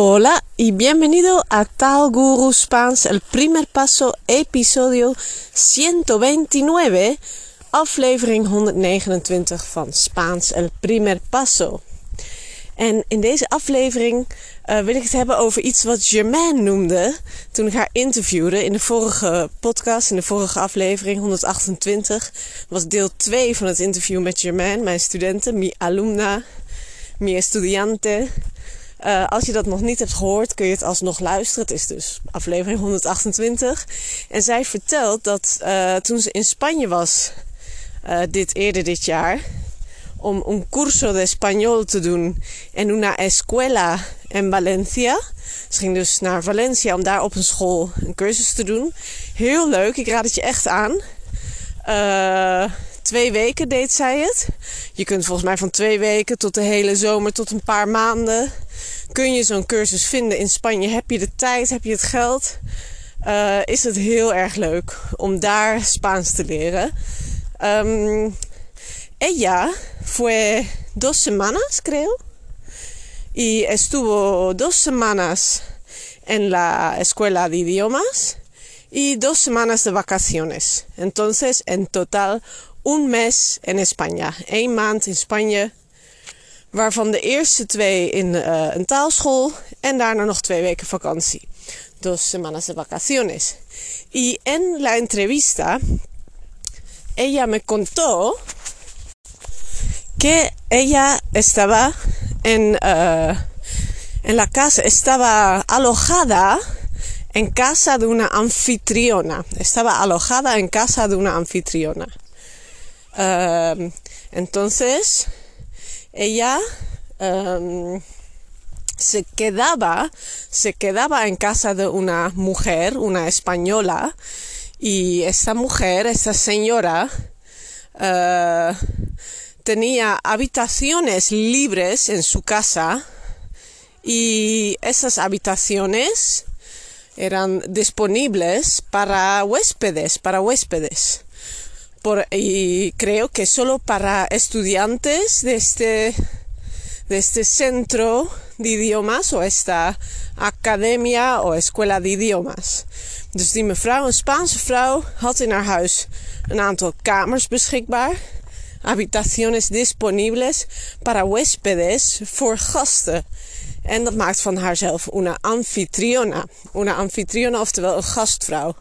Hola y bienvenido a Tal Guru Spaans, el primer paso, episodio 129, aflevering 129 van Spaans El Primer Paso. En in deze aflevering uh, wil ik het hebben over iets wat Germaine noemde toen ik haar interviewde in de vorige podcast, in de vorige aflevering 128. was deel 2 van het interview met Germaine, mijn studenten, mi alumna, mi estudiante. Uh, als je dat nog niet hebt gehoord, kun je het alsnog luisteren. Het is dus aflevering 128. En zij vertelt dat uh, toen ze in Spanje was, uh, dit eerder dit jaar, om un curso de español te doen en una escuela en Valencia. Ze ging dus naar Valencia om daar op een school een cursus te doen. Heel leuk, ik raad het je echt aan. Twee weken deed zij het. Je kunt volgens mij van twee weken tot de hele zomer tot een paar maanden kun je zo'n cursus vinden in Spanje. Heb je de tijd, heb je het geld, uh, is het heel erg leuk om daar Spaans te leren. Um, ella fue dos semanas, creo. Y estuvo dos semanas en la escuela de idiomas y dos semanas de vacaciones. Entonces, en total, un mes en España. Eén maand in Spanje Waarvan de eerste twee in uh, een taalschool en daarna nog twee weken vakantie. Dos semanas de vacaciones. Y en la entrevista, ella me contó que ella estaba en, uh, en la casa, estaba alojada en casa de una anfitriona. Estaba alojada en casa de una anfitriona. Uh, entonces, ella um, se quedaba, se quedaba en casa de una mujer, una española, y esta mujer, esta señora, uh, tenía habitaciones libres en su casa y esas habitaciones eran disponibles para huéspedes, para huéspedes. Por, y creo que solo para estudiantes de este, de este centro de idiomas o esta academia o escuela de idiomas. Dus die mevrouw, een Spaanse vrouw, had in haar huis een aantal kamers beschikbaar. Habitaciones disponibles para huéspedes voor gasten. En dat maakt van haarzelf una anfitriona. Una anfitriona, oftewel een gastvrouw.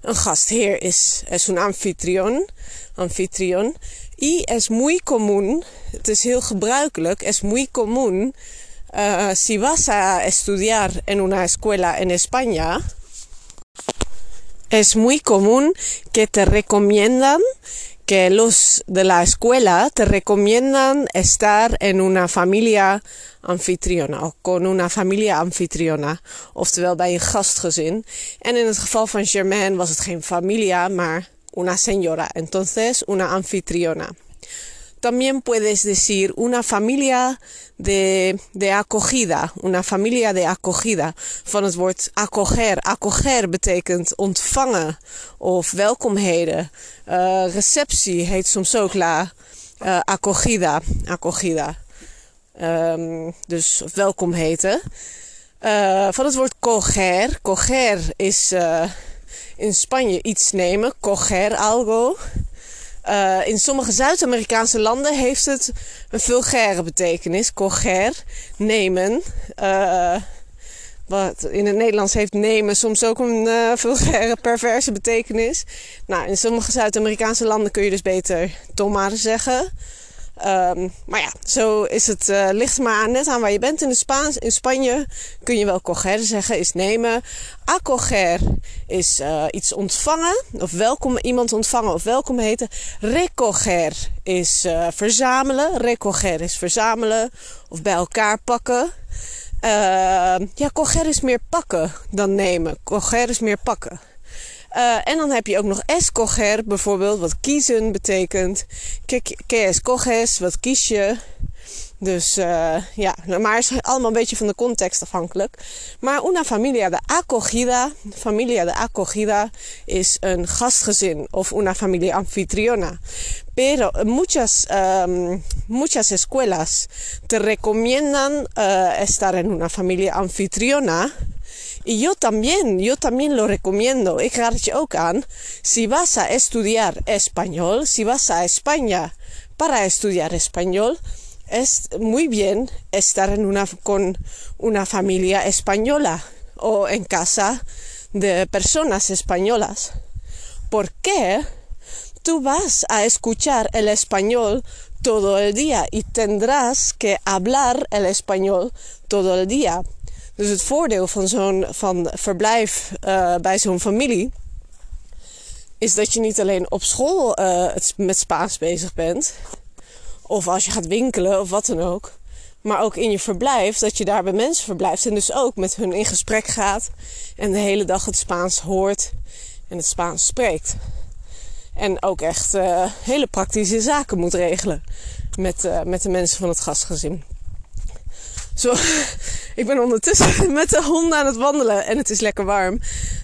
Een gastheer is, es un anfitrión. Anfitrión. Y es muy común, het is heel gebruikelijk, es muy común. Uh, si vas a estudiar en una escuela en España, es muy común que te recomiendan que los de la escuela te recomiendan estar en una familia anfitriona o con una familia anfitriona, oftewel bij een gastgezin. En in het geval van Germaine was het geen familia, maar una señora, entonces una anfitriona. También puedes decir una familia de, de acogida, una familia de acogida. Van het woord acoger. Acoger betekent ontvangen of welkomheden. Uh, receptie heet soms ook la uh, acogida. acogida. Um, dus welkom heten. Uh, van het woord coger. Coger is in Spanje iets nemen. Coger algo. Uh, in sommige Zuid-Amerikaanse landen heeft het een vulgaire betekenis. Coger, nemen. Uh, wat in het Nederlands heeft nemen soms ook een uh, vulgaire, perverse betekenis. Nou, in sommige Zuid-Amerikaanse landen kun je dus beter tomar zeggen. Um, maar ja, zo is het, uh, ligt maar aan, net aan waar je bent. In, de Spaans, in Spanje kun je wel coger zeggen, is nemen. Acoger is uh, iets ontvangen, of welkom, iemand ontvangen of welkom heten. Recoger is uh, verzamelen. Recoger is verzamelen of bij elkaar pakken. ja, coger is meer pakken dan nemen. Coger is meer pakken. Uh, en dan heb je ook nog escoger bijvoorbeeld, wat kiezen betekent. Que escoges, wat kies je. Dus uh, ja, maar het is allemaal een beetje van de context afhankelijk. Maar una familia de acogida, familia de acogida is een gastgezin of una familia anfitriona. Pero muchas, um, muchas escuelas te recomiendan uh, estar en una familia anfitriona. Y yo también, yo también lo recomiendo. Ik aan. Si vas a estudiar español, si vas a España para estudiar español, es muy bien estar en una, con una familia española o en casa de personas españolas. Porque tú vas a escuchar el español todo el día y tendrás que hablar el español todo el día. Dus het voordeel van zo'n van verblijf uh, bij zo'n familie is dat je niet alleen op school uh, met Spaans bezig bent, of als je gaat winkelen of wat dan ook. Maar ook in je verblijf, dat je daar bij mensen verblijft. En dus ook met hun in gesprek gaat. En de hele dag het Spaans hoort en het Spaans spreekt. En ook echt uh, hele praktische zaken moet regelen met, met de mensen van het gastgezin. Zo, ik ben ondertussen met de honden aan het wandelen en het is lekker warm.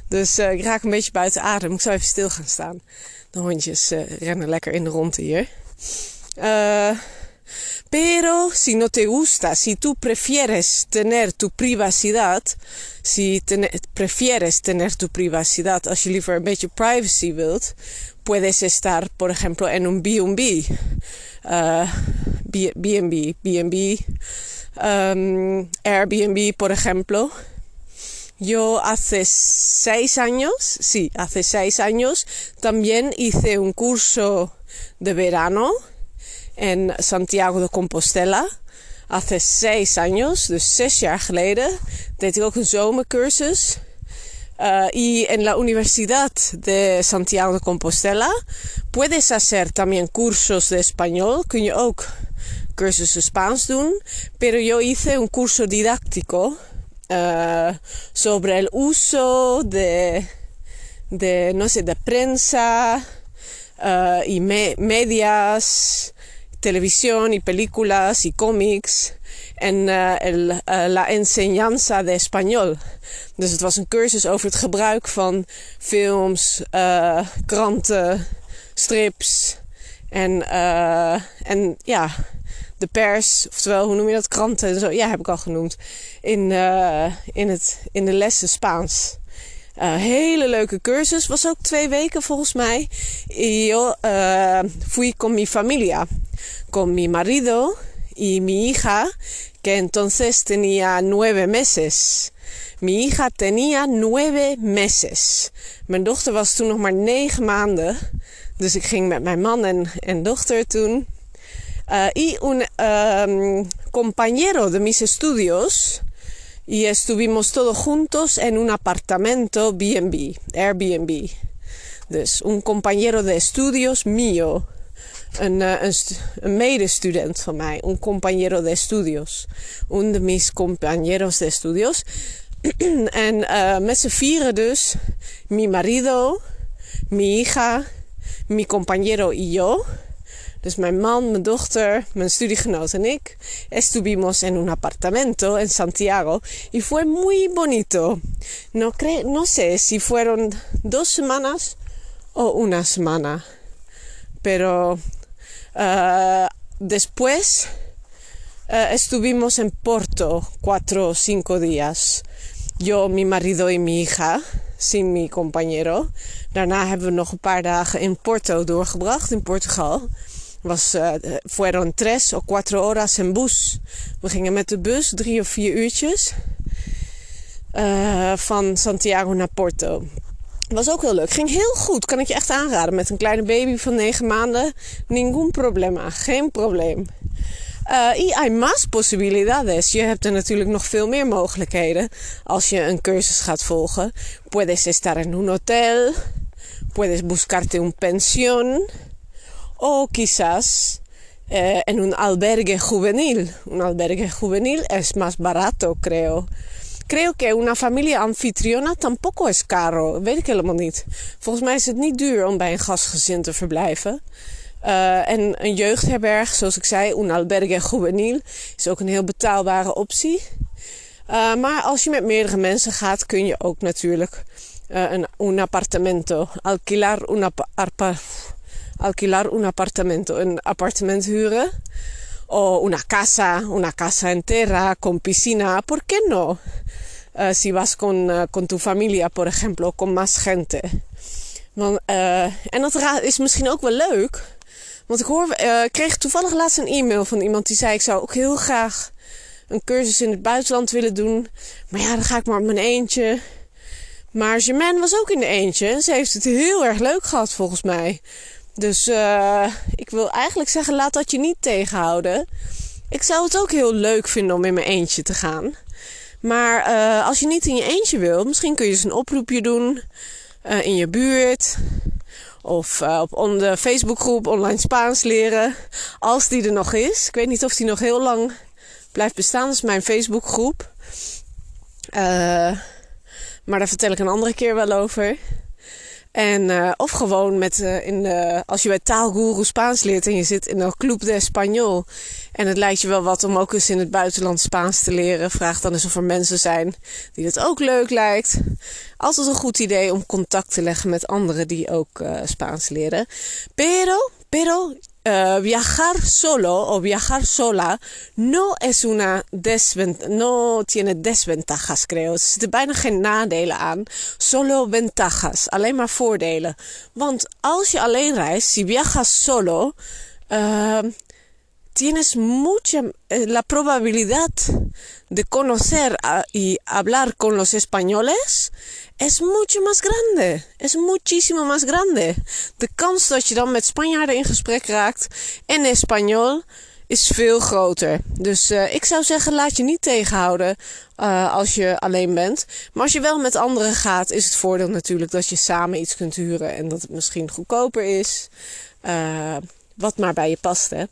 Dus uh, ik raak een beetje buiten adem. Ik zou even stil gaan staan. De hondjes rennen lekker in de ronde hier. Uh, pero si no te gusta, si tú prefieres tener tu privacidad, si ten, prefieres tener tu privacidad, als je liever een beetje privacy wilt, puedes estar, por ejemplo, en un B&B. Uh, B&B, B&B, um, Airbnb, por ejemplo. Yo hace seis años, sí, hace seis años, también hice un curso de verano en Santiago de Compostela. Hace seis años, dus zes jaar geleden, deed ik ook een zomercursus. Uh, y en la Universidad de Santiago de Compostela puedes hacer también cursos de español. Kun je cursussen Spaans doen. Pero yo hice un curso didáctico uh, sobre el uso de, de, no sé, de prensa uh, y me medias televisión y películas y cómics en uh, el, uh, la enseñanza de español. Dus het was een cursus over het gebruik van films, uh, kranten, strips en, en ja, de pers, oftewel hoe noem je dat, kranten en zo. Ja, heb ik al genoemd. In, in, het, in de lessen Spaans. Uh, hele leuke cursus. Was ook twee weken volgens mij. Yo uh, fui con mi familia. Con mi marido y mi hija, que entonces tenía nueve meses. Mi hija tenía nueve meses. Mijn dochter was toen nog maar negen maanden. Dus ik ging met mijn man en, en dochter toen. Uh, y un um, compañero de mis estudios y estuvimos todos juntos en un apartamento B&B, Airbnb. Dus un compañero de estudios mío, een, een, een medestudent van un compañero de estudios, un de mis compañeros de estudios. en uh, met z'n vieren dus, mi marido, mi hija, mi compañero y yo. Dus mijn man, mijn dochter, mijn studiegenoot en ik estuvimos en un apartamento en Santiago y fue muy bonito. No, cre no sé si fueron dos semanas o una semana, pero uh, después uh, estuvimos en Porto cuatro o cinco días. Yo, mi marido y mi hija, sin mi compañero. Daarna hebben we nog een paar dagen in Porto doorgebracht, in Portugal. Was, uh, fueron tres o cuatro horas en bus. We gingen met de bus drie of vier uurtjes uh, van Santiago naar Porto. Was ook heel leuk. Ging heel goed. Kan ik je echt aanraden. Met een kleine baby van negen maanden. Ningún problema. Geen probleem. Uh, y hay más posibilidades. Je hebt er natuurlijk nog veel meer mogelijkheden als je een cursus gaat volgen. Puedes estar en un hotel. Puedes buscarte un pensión. O quizás eh, en un albergue juvenil. Un albergue juvenil es más barato, creo. Creo que una familia anfitriona tampoco es caro. Weet ik helemaal niet. Volgens mij is het niet duur om bij een gastgezin te verblijven. Uh, en een jeugdherberg, zoals ik zei, un albergue juvenil, is ook een heel betaalbare optie. Uh, maar als je met meerdere mensen gaat, kun je ook natuurlijk uh, een un appartamento, alquilar un, arpa, alquilar un appartamento, een appartement huren. O una casa, una casa entera con piscina, ¿por qué no? Uh, si vas con, uh, con tu familia, por ejemplo, con más gente. Want, uh, en dat is misschien ook wel leuk. Want ik hoor, kreeg toevallig laatst een e-mail van iemand die zei: Ik zou ook heel graag een cursus in het buitenland willen doen. Maar ja, dan ga ik maar op mijn eentje. Maar Germaine was ook in de eentje. En ze heeft het heel erg leuk gehad volgens mij. Dus uh, ik wil eigenlijk zeggen, laat dat je niet tegenhouden. Ik zou het ook heel leuk vinden om in mijn eentje te gaan. Maar uh, als je niet in je eentje wil, misschien kun je eens een oproepje doen uh, in je buurt. Of op de Facebookgroep Online Spaans leren. Als die er nog is. Ik weet niet of die nog heel lang blijft bestaan. Dat is mijn Facebookgroep. maar daar vertel ik een andere keer wel over. En, uh, of gewoon met, uh, in als je bij Taalguru Spaans leert en je zit in een Club de Español. En het lijkt je wel wat om ook eens in het buitenland Spaans te leren. Vraag dan eens of er mensen zijn die het ook leuk lijkt. Altijd een goed idee om contact te leggen met anderen die ook uh, Spaans leren. Pero, pero Uh, viajar solo o viajar sola no es una desventaja, no tiene desventajas, creo. Er zitten bijna geen nadelen aan. Solo ventajas, alleen maar voordelen. Want als je alleen reist, si viajas solo, uh, tienes mucha eh, la probabilidad de conocer y hablar con los españoles es mucho más grande. Es muchísimo más grande. De kans dat je dan met Spanjaarden in gesprek raakt in Espanol is veel groter. Dus uh, ik zou zeggen, laat je niet tegenhouden uh, als je alleen bent. Maar als je wel met anderen gaat, is het voordeel natuurlijk dat je samen iets kunt huren en dat het misschien goedkoper is. Wat maar bij je past, hè.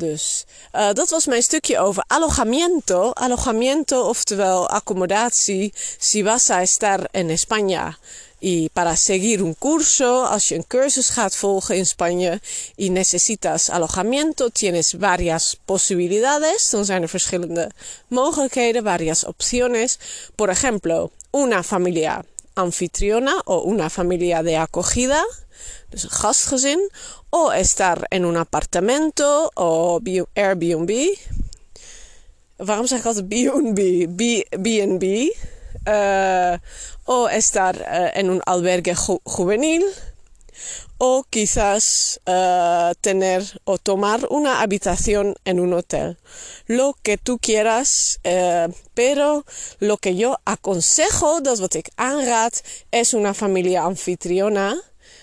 Dus uh, dat was mijn stukje over alojamiento. Alojamiento, oftewel accommodatie. Si vas a estar en España y para seguir un curso, als je een cursus gaat volgen in Spanje y necesitas alojamiento, tienes varias posibilidades. Dan zijn er verschillende mogelijkheden, varias opciones. Por ejemplo, una familia anfitriona o una familia de acogida. Dus een gastgezin. O estar en un apartamento o Airbnb. Waarom zeg ik altijd B&B? B&B. Uh, o estar uh, en un albergue ju juvenil. O quizás uh, tener o tomar una habitación en un hotel. Lo que tú quieras, uh, pero lo que yo aconsejo, dat is wat ik aanraad, es una familia anfitriona.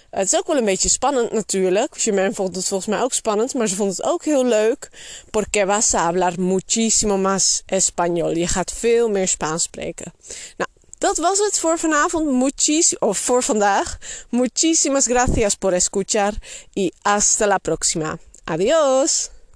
Het is ook wel een beetje spannend natuurlijk. Germaine vond het volgens mij ook spannend, maar ze vond het ook heel leuk. Porque vas a hablar muchísimo más español. Je gaat veel meer Spaans spreken. Nou, dat was het voor vanavond. Muchis, of voor vandaag. Muchísimas gracias por escuchar y hasta la próxima. Adiós.